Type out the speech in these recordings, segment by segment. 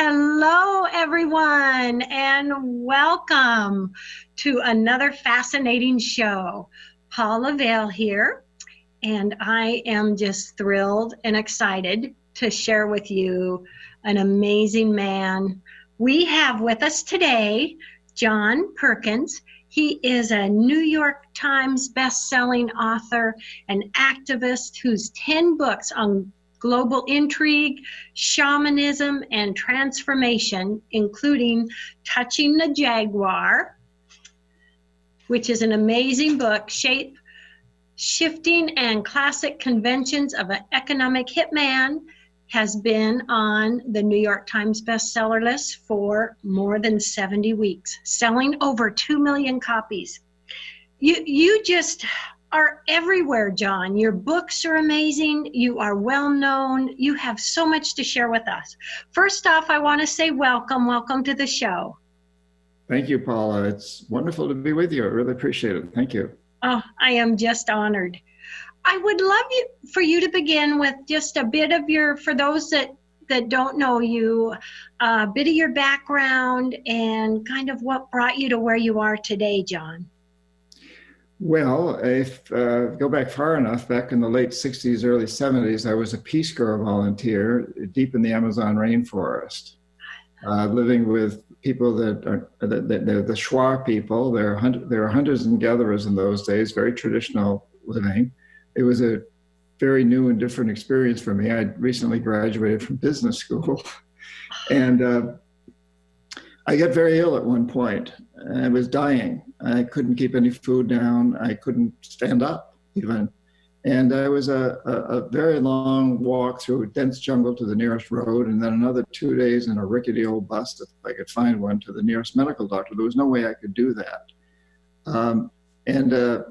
Hello, everyone, and welcome to another fascinating show. Paula Vail here, and I am just thrilled and excited to share with you an amazing man. We have with us today John Perkins. He is a New York Times best-selling author and activist whose 10 books on global intrigue, shamanism, and transformation, including Touching the Jaguar, which is an amazing book, Shape Shifting and Classic Confessions of an Economic Hitman, has been on the New York Times bestseller list for more than 70 weeks, selling over 2 million copies. You, you just are everywhere, John. Your books are amazing. You are well known. You have so much to share with us. First off, I want to say welcome. Welcome to the show. Thank you, Paula. It's wonderful to be with you. I really appreciate it. Thank you. Oh, I am just honored. I would love you for you to begin with just a bit of your, for those that that don't know you, a bit of your background and kind of what brought you to where you are today, John. Well, if uh, go back far enough, back in the late 60s, early 70s, I was a Peace Corps volunteer deep in the Amazon rainforest, uh, living with people that are the, the, the Shuar people. There are, there are hunters and gatherers in those days, very traditional living. It was a very new and different experience for me. I'd recently graduated from business school, and uh, I got very ill at one point. I was dying. I couldn't keep any food down. I couldn't stand up even. And I was a, a, a, very long walk through a dense jungle to the nearest road, and then another two days in a rickety old bus, if I could find one, to the nearest medical doctor. There was no way I could do that. Um, and uh,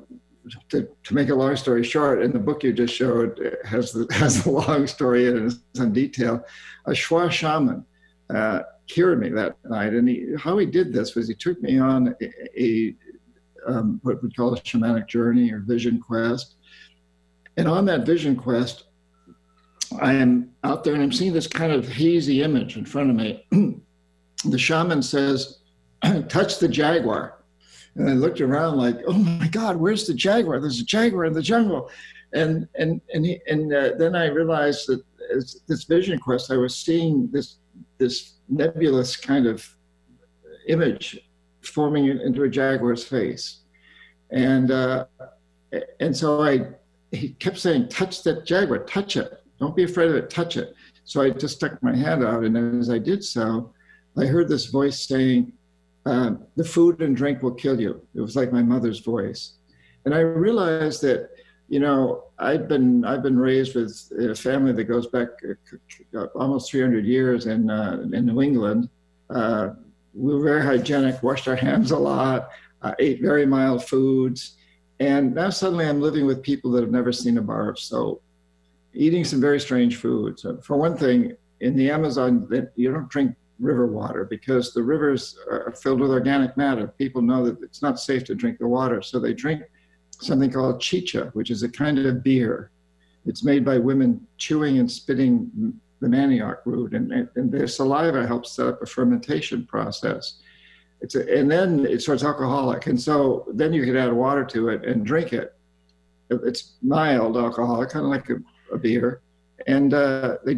to, to make a long story short, in the book you just showed has the, has the long story in some detail. A Shuar shaman uh, cured me that night. And he, how he did this was he took me on a, a um, what we call a shamanic journey or vision quest. And on that vision quest, I am out there and I'm seeing this kind of hazy image in front of me. the shaman says, touch the jaguar. And I looked around like, oh my God, where's the jaguar? There's a jaguar in the jungle. And, and, and, he, and uh, then I realized that this vision quest, I was seeing this, this nebulous kind of image forming it into a jaguar's face. And uh, and so I he kept saying, touch that jaguar, touch it. Don't be afraid of it, touch it. So I just stuck my hand out, and as I did so, I heard this voice saying, uh, "The food and drink will kill you." It was like my mother's voice, and I realized that you know, I've been I've been raised with a family that goes back uh, almost 300 years in uh, in New England. Uh, we were very hygienic, washed our hands a lot, uh, ate very mild foods, and now suddenly I'm living with people that have never seen a bar of soap, eating some very strange foods. For one thing, in the Amazon, you don't drink river water because the rivers are filled with organic matter. People know that it's not safe to drink the water, so they drink something called chicha, which is a kind of beer. It's made by women chewing and spitting the manioc root, and, and their saliva helps set up a fermentation process. It's a, and then it starts alcoholic, and so then you can add water to it and drink it. It's mild alcoholic, kind of like a, a beer, and uh, they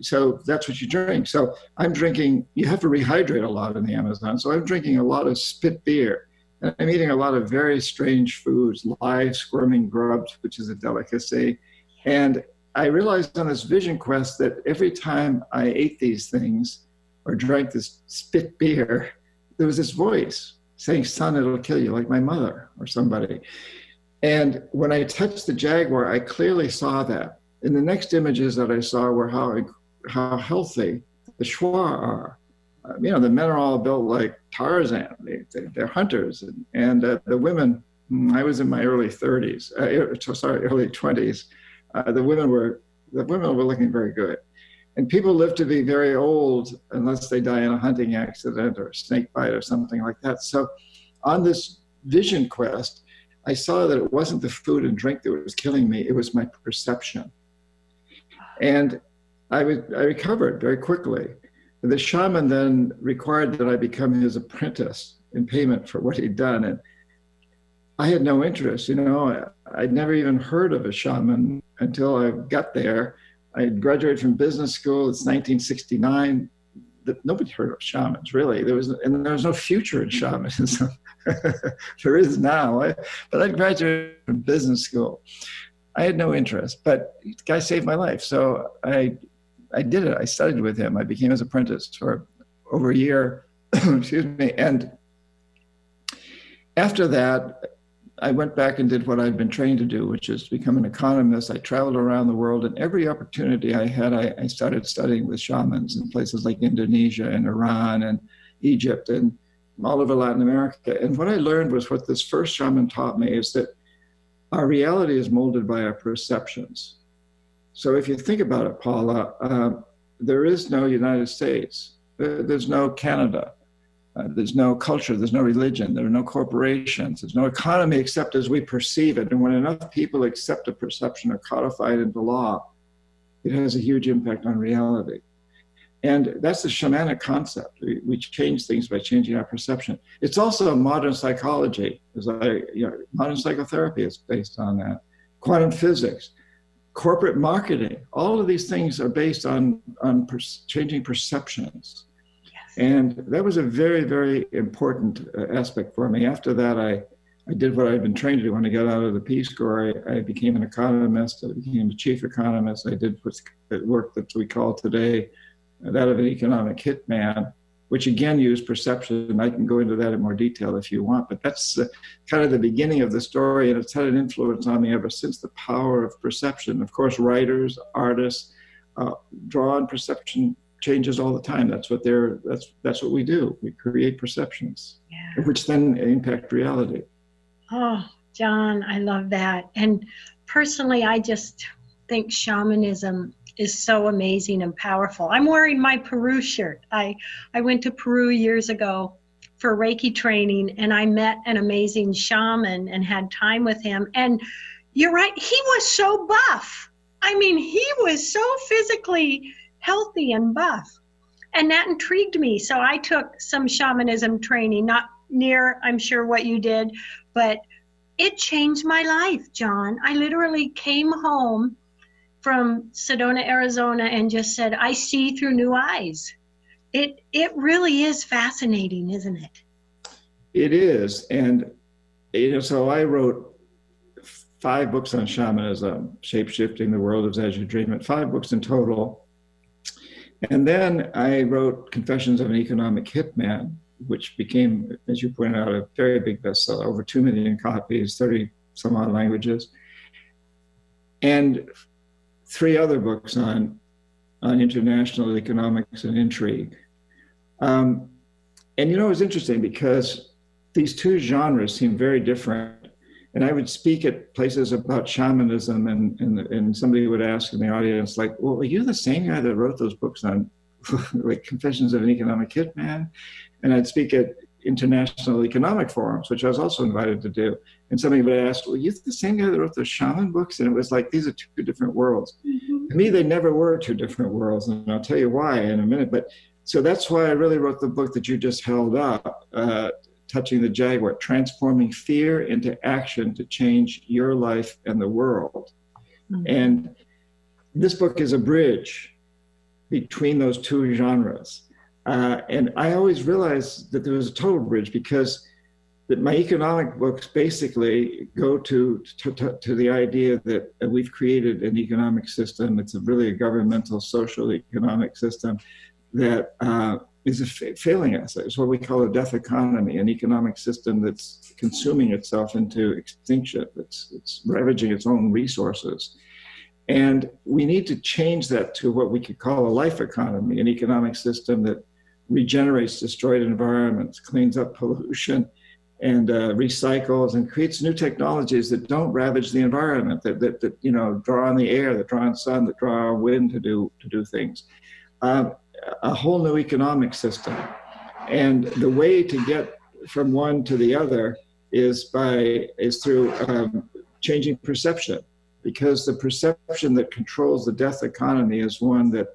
so that's what you drink. So I'm drinking. You have to rehydrate a lot in the Amazon, so I'm drinking a lot of spit beer and I'm eating a lot of very strange foods, live squirming grubs, which is a delicacy. And I realized on this vision quest that every time I ate these things or drank this spit beer, there was this voice saying, Son, it'll kill you, like my mother or somebody. And when I touched the jaguar, I clearly saw that. And the next images that I saw were how, how healthy the Shuar are you know, the men are all built like Tarzan. They, they, are hunters. And, and uh, the women, hmm, I was in my early 30s, uh, sorry, early 20s. Uh, the women were the women were looking very good. And people live to be very old unless they die in a hunting accident or a snake bite or something like that. So on this vision quest, I saw that it wasn't the food and drink that was killing me, it was my perception. And I, was, I recovered very quickly. The shaman then required that I become his apprentice in payment for what he'd done. And I had no interest, you know, I, would never even heard of a shaman until I got there. I graduated from business school. It's 1969. That nobody heard of shamans really. There was and there was no future in shamanism. there is now. But I graduated from business school. I had no interest, but the guy saved my life. So I I did it. I studied with him. I became his apprentice for over a year. excuse me. And after that, I went back and did what I'd been trained to do, which is become an economist. I traveled around the world, and every opportunity I had, I, I started studying with shamans in places like Indonesia and Iran and Egypt and all over Latin America. And what I learned was what this first shaman taught me is that our reality is molded by our perceptions. So if you think about it, Paula, uh, there is no United States, there's no Canada, uh, there's no culture, there's no religion, there are no corporations, there's no economy except as we perceive it. And when enough people accept a perception or codify it into law, it has a huge impact on reality. And that's the shamanic concept. We, we change things by changing our perception. It's also modern psychology. As I, you know, modern psychotherapy is based on that. Quantum physics corporate marketing. All of these things are based on on per- changing perceptions. Yes. And that was a very, very important uh, aspect for me. After that, I, I did what I'd been trained to do when I got out of the Peace Corps. I, I became an economist. I became a chief economist. I did work that we call today that of an economic hitman which again use perception. And I can go into that in more detail if you want, but that's uh, kind of the beginning of the story, and it's had an influence on me ever since. The power of perception. Of course, writers, artists uh, draw on perception changes all the time. That's what they're. That's that's what we do. We create perceptions, yeah. which then impact reality. Oh, John, I love that. And personally, I just think shamanism is so amazing and powerful. I'm wearing my Peru shirt. I, I went to Peru years ago for Reiki training and I met an amazing shaman and had time with him. And you're right, he was so buff. I mean, he was so physically healthy and buff. And that intrigued me. So I took some shamanism training, not near, I'm sure, what you did, but it changed my life, John. I literally came home from Sedona, Arizona, and just said, I see through new eyes. It, it really is fascinating, isn't it? It is. And, you know, so I wrote five books on shamanism, shape shifting the world as you dream it, five books in total. And then I wrote Confessions of an Economic Hitman, which became, as you pointed out, a very big bestseller, over 2 million copies, 30 some odd languages. And three other books on on international economics and intrigue. Um, and you know, it was interesting because these two genres seem very different. And I would speak at places about shamanism, and, and, and somebody would ask in the audience, like, well, are you the same guy that wrote those books on like Confessions of an Economic Hitman? And I'd speak at international economic forums, which I was also invited to do. And somebody would ask, Well, you the same guy that wrote the shaman books? And it was like, these are two different worlds. Mm-hmm. To me, they never were two different worlds. And I'll tell you why in a minute. But so that's why I really wrote the book that you just held up, uh, Touching the Jaguar, transforming fear into action to change your life and the world. Mm-hmm. And this book is a bridge between those two genres. Uh, and I always realized that there was a total bridge because that my economic books basically go to, to, to, to the idea that we've created an economic system. It's a really a governmental, social, economic system that uh, is failing us. It's what we call a death economy, an economic system that's consuming itself into extinction. It's, it's ravaging its own resources. And we need to change that to what we could call a life economy, an economic system that regenerates destroyed environments, cleans up pollution, and uh, recycles and creates new technologies that don't ravage the environment, that, that, that, you know draw on the air, that draw on sun, that draw on wind to do to do things. Um, a whole new economic system, and the way to get from one to the other is by is through um, changing perception, because the perception that controls the death economy is one that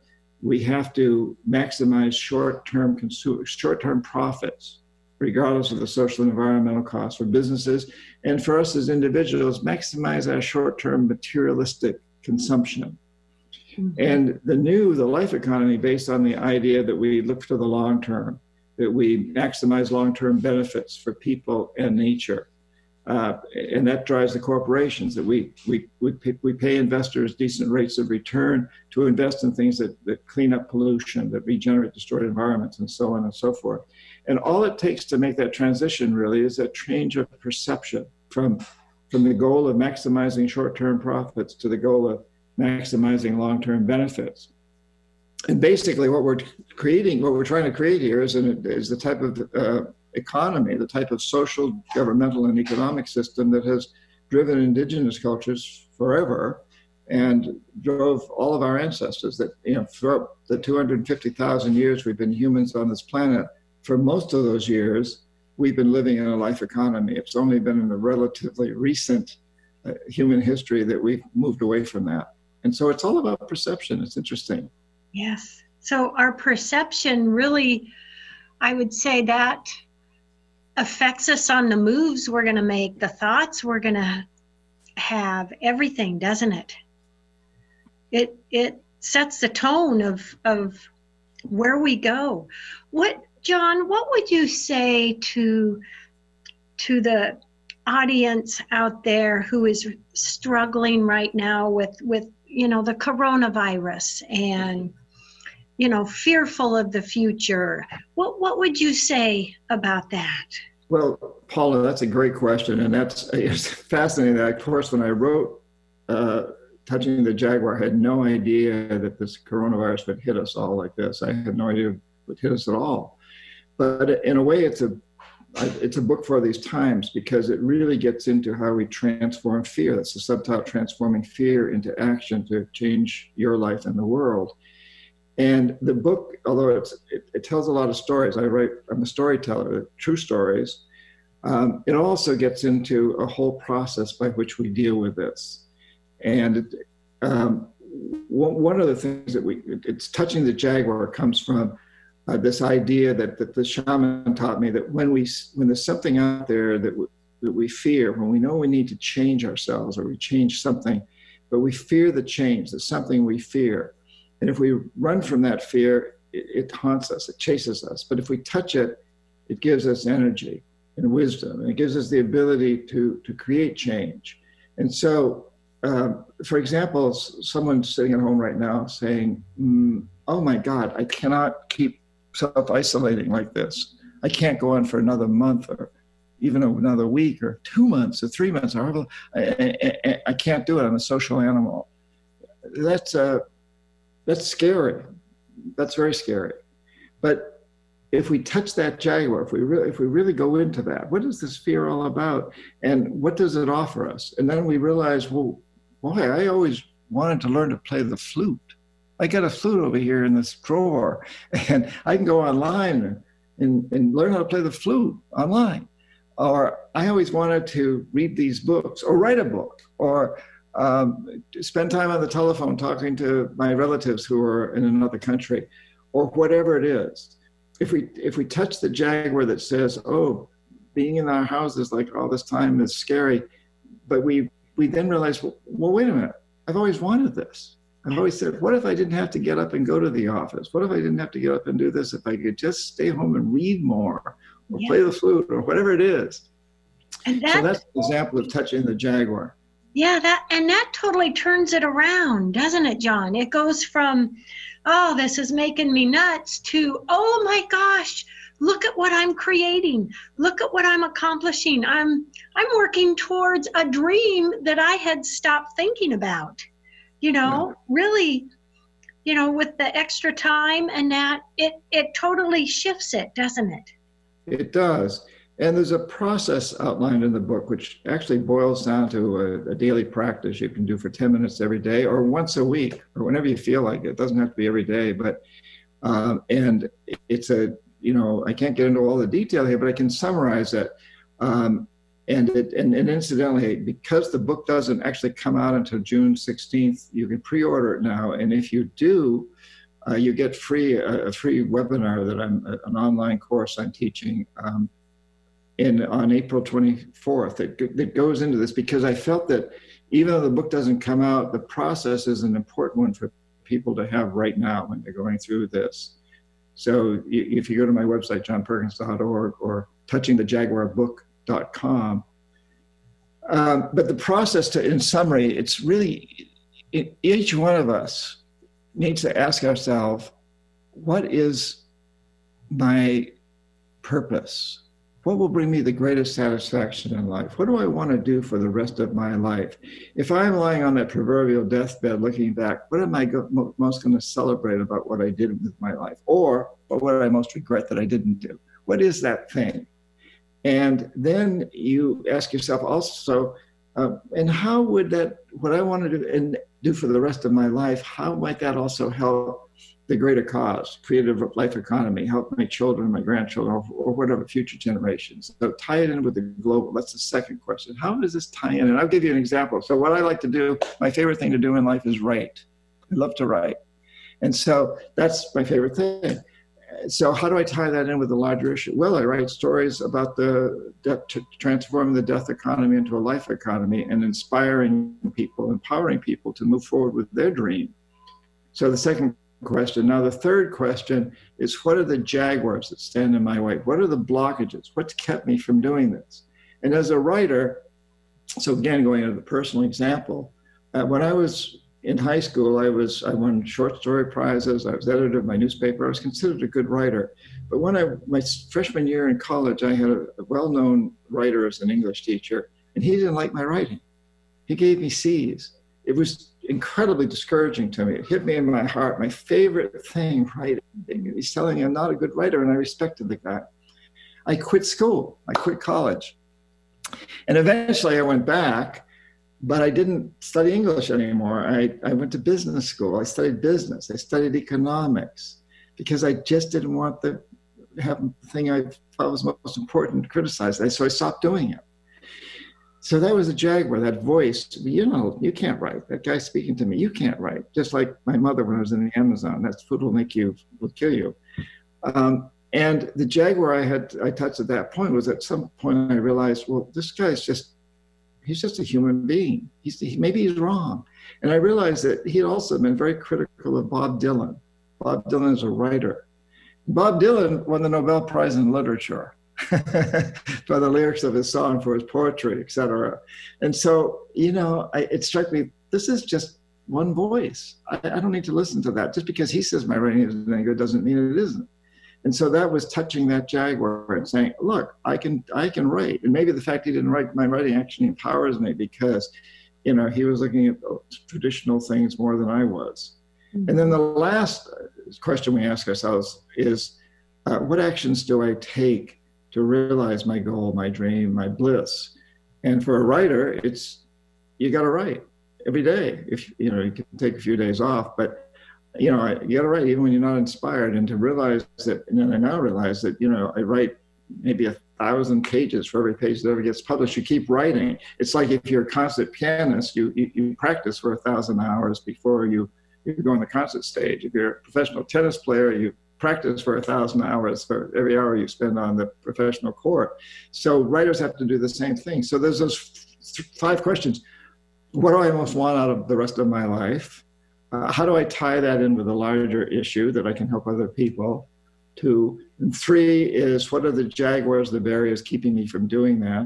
we have to maximize short-term consumer, short-term profits, regardless of the social and environmental costs for businesses and for us as individuals, maximize our short-term materialistic consumption. Mm-hmm. And the new, the life economy, based on the idea that we look to the long term, that we maximize long term benefits for people and nature. Uh, and that drives the corporations that we, we, we, pay, we pay investors decent rates of return to invest in things that, that clean up pollution, that regenerate destroyed environments, and so on and so forth. And all it takes to make that transition really is a change of perception from, from the goal of maximizing short term profits to the goal of maximizing long term benefits. And basically, what we're creating, what we're trying to create here is, an, is the type of uh, economy, the type of social, governmental, and economic system that has driven indigenous cultures forever and drove all of our ancestors that you know for the 250,000 years we've been humans on this planet for most of those years we've been living in a life economy it's only been in the relatively recent uh, human history that we've moved away from that and so it's all about perception. It's interesting. Yes. So our perception really, I would say that affects us on the moves we're going to make, the thoughts we're going to have, everything, doesn't it? It it sets the tone of of where we go. What John, what would you say to to the audience out there who is struggling right now with with you know, the coronavirus and, you know, fearful of the future. What, what would you say about that? Well, Paula, that's a great question. And that's it's fascinating. Of course, when I wrote uh, Touching the Jaguar, I had no idea that this coronavirus would hit us all like this. I had no idea it would hit us at all. But in a way, it's a it's a book for these times because it really gets into how we transform fear. That's the subtitle, Transforming Fear into Action to Change Your Life and the World. And the book, although it, it, tells a lot of stories, I write, I'm a storyteller, true stories. Um, it also gets into a whole process by which we deal with this. And um, one of the things that we, it's touching the Jaguar comes from uh, this idea that, that the shaman taught me that when we when there's something out there that, w- that we fear, when we know we need to change ourselves or we change something, but we fear the change, there's something we fear. And if we run from that fear, it, it haunts us, it chases us. But if we touch it, it gives us energy and wisdom, and it gives us the ability to, to create change. And so, um, for example, someone sitting at home right now saying, mm, Oh my God, I cannot keep self isolating like this. I can't go on for another month or even another week or two months or three months. Or I, I, I can't do it. I'm a social animal. That's uh, that's scary. That's very scary. But if we touch that jaguar, if we really, if we really go into that, what is this fear all about, and what does it offer us? And then we realize, well, boy, I always wanted to learn to play the flute. I got a flute over here in this drawer, and I can go online and, and learn how to play the flute online. Or I always wanted to read these books or write a book or um, spend time on the telephone talking to my relatives who are in another country or whatever it is. If we if we touch the jaguar that says, "Oh, being in our houses like all this time is scary," but we we then realize, well, well wait a minute, I've always wanted this. I've always said, what if I didn't have to get up and go to the office? What if I didn't have to get up and do this? If I could just stay home and read more or yeah. play the flute or whatever it is. And that, so that's an example of touching the jaguar. Yeah, that and that totally turns it around, doesn't it, John? It goes from, oh, this is making me nuts to, oh my gosh, look at what I'm creating. Look at what I'm accomplishing. I'm I'm working towards a dream that I had stopped thinking about you know yeah. really you know with the extra time and that it it totally shifts it doesn't it it does and there's a process outlined in the book which actually boils down to a, a, daily practice you can do for 10 minutes every day or once a week or whenever you feel like it, it doesn't have to be every day but um, and it's a you know i can't get into all the detail here but i can summarize it. Um, and it and, and, incidentally because the book doesn't actually come out until june 16th you can pre-order it now. And if you do uh, you get free a, a, free webinar that I'm an online course I'm teaching um, in on April 24th that, that goes into this because I felt that even though the book doesn't come out, the process is an important one for people to have right now when they're going through this. So if you go to my website, johnperkins.org or touchingthejaguarbook.com, um, but the process to, in summary, it's really it, each one of us needs to ask ourselves, what is my purpose? What will bring me the greatest satisfaction in life? What do I want to do for the rest of my life? If I'm lying on that proverbial deathbed looking back, what am I go- most going to celebrate about what I did with my life? Or what would I most regret that I didn't do? What is that thing? And then you ask yourself also, uh, and how would that, what I want to do and do for the rest of my life, how might that also help the greater cause, creative life economy, help my children, my grandchildren, or, or, whatever future generations. So tie it in with the global. That's the second question. How does this tie in? And I'll give you an example. So what I like to do, my favorite thing to do in life is write. I love to write. And so that's my favorite thing. So how do I tie that in with the larger issue? Well, I write stories about the death, transforming the death economy into a life economy and inspiring people, empowering people to move forward with their dream. So the second question. Now, the third question is what are the jaguars that stand in my way? What are the blockages? What's kept me from doing this? And as a writer, so again, going into the personal example, uh, when I was in high school, I was I won short story prizes. I was editor of my newspaper. I was considered a good writer. But when I my freshman year in college, I had a, a well-known writer as an English teacher, and he didn't like my writing. He gave me C's. It was incredibly discouraging to me. It hit me in my heart. My favorite thing, writing. He's telling me I'm not a good writer, and I respected the guy. I quit school. I quit college. And eventually I went back, but I didn't study English anymore. I, I went to business school. I studied business. I studied economics because I just didn't want the have the thing I thought was most important to criticize. So I stopped doing it. So that was a Jaguar, that voice. You know, you can't write. That guy speaking to me, you can't write. Just like my mother when I was in the Amazon. That food will make you, will kill you. Um, and the Jaguar I had, I touched at that point was at some point I realized, well, this guy's just, he's just a human being. He's he, maybe he's wrong. And I realized that he had also been very critical of Bob Dylan. Bob Dylan is a writer. Bob Dylan won the Nobel Prize in Literature. by the lyrics of his song for his poetry, etc. And so, you know, I, it struck me this is just one voice. I, I, don't need to listen to that. Just because he says my writing isn't any good doesn't mean it isn't. And so that was touching that jaguar and saying, look, I can I can write. And maybe the fact he didn't write my writing actually empowers me because, you know, he was looking at traditional things more than I was. Mm-hmm. And then the last question we ask ourselves is, uh, what actions do I take to realize my goal, my dream, my bliss. And for a writer, it's you got to write every day. If you know, you can take a few days off, but you know, you got to write even when you're not inspired. And to realize that, and I now realize that you know, I write maybe a thousand pages for every page that ever gets published. You keep writing. It's like if you're a concert pianist, you you, you practice for a thousand hours before you you go on the concert stage. If you're a professional tennis player, you practice for a thousand hours for every hour you spend on the professional court. So writers have to do the same thing. So there's those five questions. What do I most want out of the rest of my life? Uh, how do I tie that in with a larger issue that I can help other people? Two and three is what are the jaguars, the barriers keeping me from doing that?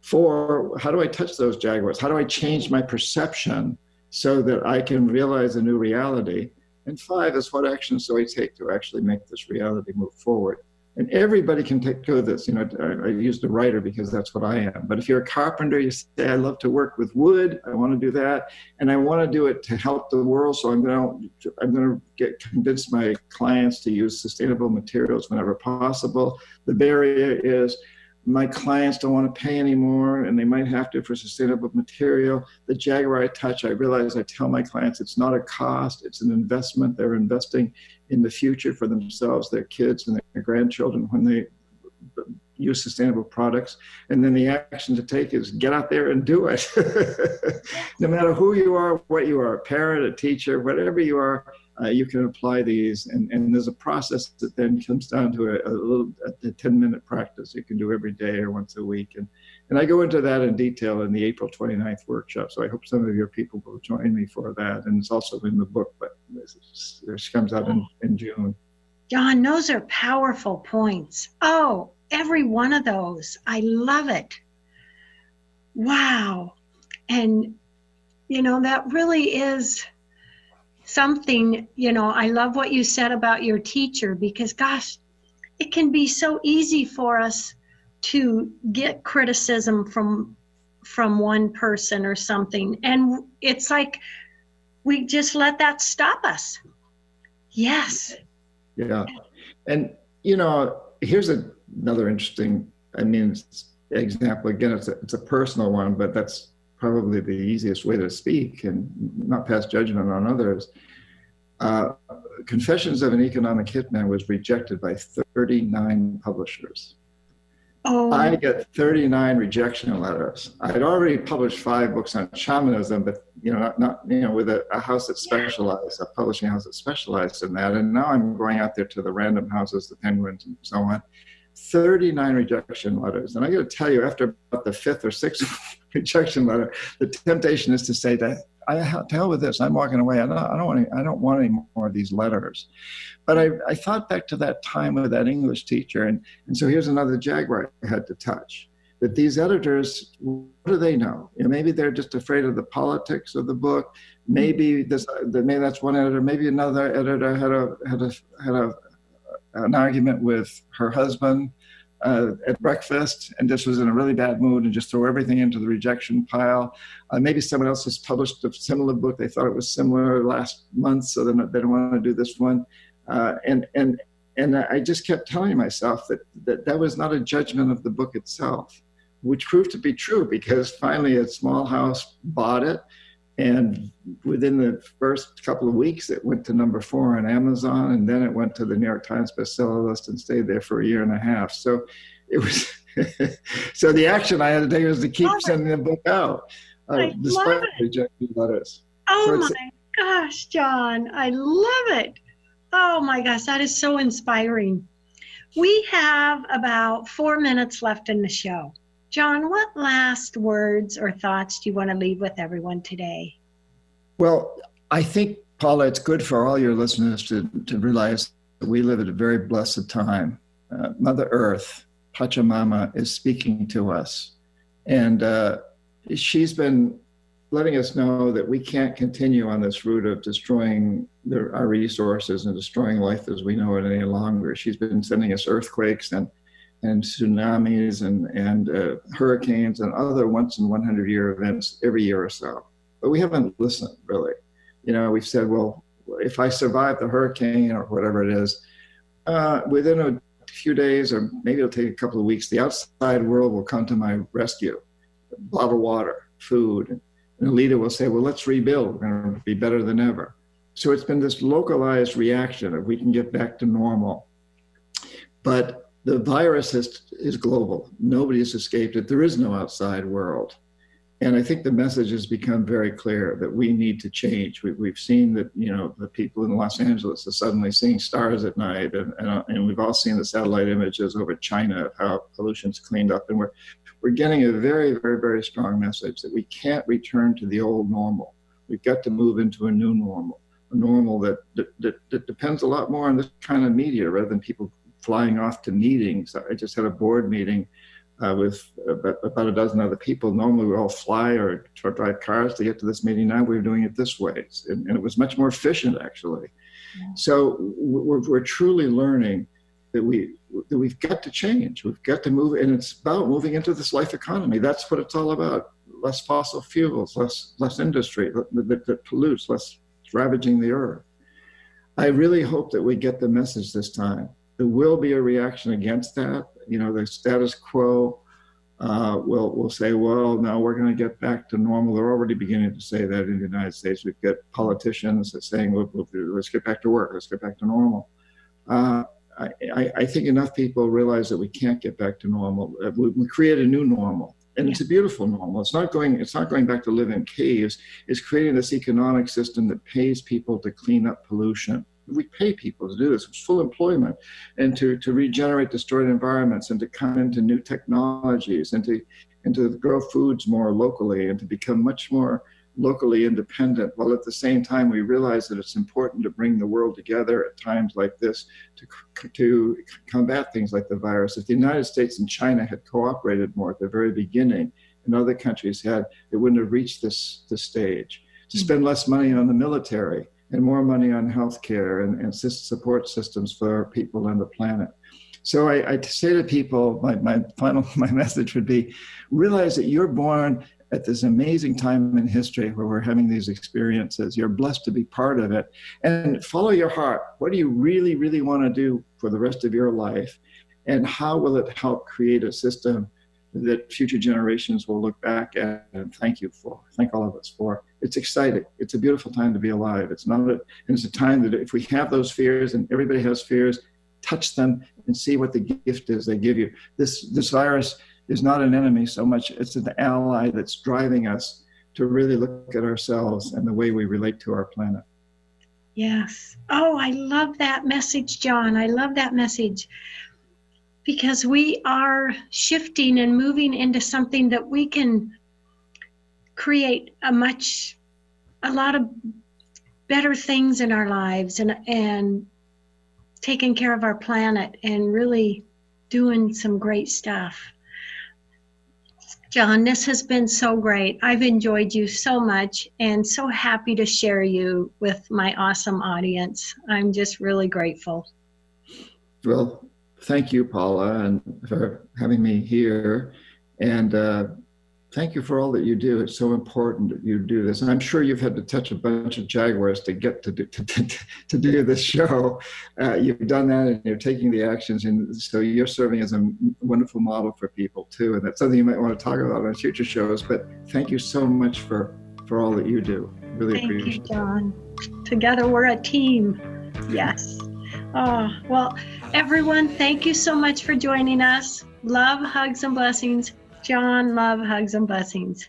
Four, how do I touch those jaguars? How do I change my perception so that I can realize a new reality? And five is what actions do I take to actually make this reality move forward? And everybody can take do this. You know, I, I use the writer because that's what I am. But if you're a carpenter, you say, I love to work with wood. I want to do that, and I want to do it to help the world. So I'm going to I'm going to get convince my clients to use sustainable materials whenever possible. The barrier is my clients don't want to pay anymore and they might have to for sustainable material. The Jaguar I touch, I realize I tell my clients it's not a cost, it's an investment. They're investing in the future for themselves, their kids, and their grandchildren when they use sustainable products. And then the action to take is get out there and do it. no matter who you are, what you are, a parent, a teacher, whatever you are, uh, you can apply these. And, and there's a process that then comes down to a, a little a 10 minute practice you can do every day or once a week. And, and I go into that in detail in the April 29th workshop. So I hope some of your people will join me for that. And it's also in the book, but this comes out in, in June. John, those are powerful points. Oh, every one of those. I love it. Wow. And, you know, that really is something, you know, I love what you said about your teacher because, gosh, it can be so easy for us to get criticism from from one person or something and it's like we just let that stop us yes yeah. And, you know, here's a, another interesting, I mean, example. Again, it's a, it's a personal one, but that's probably the easiest way to speak and not pass judgment on others. Uh, Confessions of an Economic Hitman was rejected by 39 publishers. Oh. I get 39 rejection letters. I had already published five books on shamanism, but you know, not, not you know, with a, a, house that specialized, a publishing house that specialized in that. And now I'm going out there to the random houses, the penguins, and so on. 39 rejection letters. And I got to tell you, after about the fifth or sixth rejection letter, the temptation is to say that I to hell with this. I'm walking away. I don't, I don't want any, I don't want any more of these letters. But I, I thought back to that time with that English teacher, and, and so here's another jaguar I had to touch. That these editors, what do they know? You know maybe they're just afraid of the politics of the book. Maybe this, maybe that's one editor. Maybe another editor had a had a had a an argument with her husband uh, at breakfast and just was in a really bad mood and just throw everything into the rejection pile. Uh, maybe someone else has published a similar book. They thought it was similar last month, so they don't, they don't want to do this one. Uh, and and and I just kept telling myself that, that that was not a judgment of the book itself, which proved to be true because finally a small house bought it. And within the first couple of weeks, it went to number four on Amazon, and then it went to the New York Times bestseller list and stayed there for a year and a half. So it was. so the action I had to take was to keep sending the book out, uh, despite rejecting letters. Oh so my gosh, John, I love it. Oh my gosh, that is so inspiring. We have about four minutes left in the show. John, what last words or thoughts do you want to leave with everyone today? Well, I think, Paula, it's good for all your listeners to, to realize that we live at a very blessed time. Uh, Mother Earth, Pachamama, is speaking to us. And uh, she's been letting us know that we can't continue on this route of destroying the, our resources and destroying life as we know it any longer. She's been sending us earthquakes and and tsunamis and, and uh, hurricanes and other once in 100 year events every year or so. But we haven't listened really. You know, we've said, well, if I survive the hurricane or whatever it is, uh, within a few days or maybe it'll take a couple of weeks, the outside world will come to my rescue. Bottled water, food. And the leader will say, well, let's rebuild. We're going to be better than ever. So it's been this localized reaction of we can get back to normal. But the virus is, is global. Nobody has escaped it. There is no outside world. And I think the message has become very clear that we need to change. We, have seen that, you know, the people in Los Angeles are suddenly seeing stars at night. And, and, uh, and we've all seen the satellite images over China of how pollution's cleaned up. And we're, we're getting a very, very, very strong message that we can't return to the old normal. We've got to move into a new normal, a normal that, that, that, that depends a lot more on this kind of media rather than people flying off to meetings. I just had a board meeting uh, with about, about, a dozen other people. Normally we all fly or drive cars to get to this meeting. Now we're doing it this way. And, and it was much more efficient actually. Yeah. So we're, we're truly learning that we that we've got to change. We've got to move, and it's about moving into this life economy. That's what it's all about. Less fossil fuels, less less industry that, that, that pollutes, less ravaging the earth. I really hope that we get the message this time there will be a reaction against that. You know, the status quo uh, will will say, well, now we're going to get back to normal. They're already beginning to say that in the United States. We've got politicians that saying, well, let's get back to work, let's get back to normal. Uh, I, I, think enough people realize that we can't get back to normal. Uh, we, we create a new normal, and it's a beautiful normal. It's not going. It's not going back to live in caves. It's creating this economic system that pays people to clean up pollution. We pay people to do this. It's full employment, and to to regenerate destroyed environments, and to come into new technologies, and to and to grow foods more locally, and to become much more locally independent, while at the same time we realize that it's important to bring the world together at times like this to, to combat things like the virus. If the United States and China had cooperated more at the very beginning, and other countries had, it wouldn't have reached this, this stage. To hmm. spend less money on the military and more money on healthcare and, and support systems for people and the planet. So I, I say to people, my, my final my message would be, realize that you're born at this amazing time in history where we're having these experiences. You're blessed to be part of it. And follow your heart. What do you really, really want to do for the rest of your life? And how will it help create a system that future generations will look back at and thank you for, thank all of us for? It's exciting. It's a beautiful time to be alive. It's not, a, and it's a time that if we have those fears and everybody has fears, touch them and see what the gift is they give you. This, this virus is not an enemy so much, it's an ally that's driving us to really look at ourselves and the way we relate to our planet. Yes. Oh, I love that message, John. I love that message because we are shifting and moving into something that we can create a much, a lot of better things in our lives and, and taking care of our planet and really doing some great stuff. John, this has been so great. I've enjoyed you so much and so happy to share you with my awesome audience. I'm just really grateful. Well, thank you, Paula, and for having me here. And uh, thank you for all that you do. It's so important that you do this. And I'm sure you've had to touch a bunch of jaguars to get to do, to, to, to do this show. Uh, you've done that and you're taking the actions. And so you're serving as a wonderful model for people too. And that's something you might want to talk about on future shows. But thank you so much for, for all that you do. Really appreciate it. thank appreciate you, John. Together we're a team. Yes. Oh, well, everyone, thank you so much for joining us. Love, hugs, and blessings. John, love, hugs, and blessings.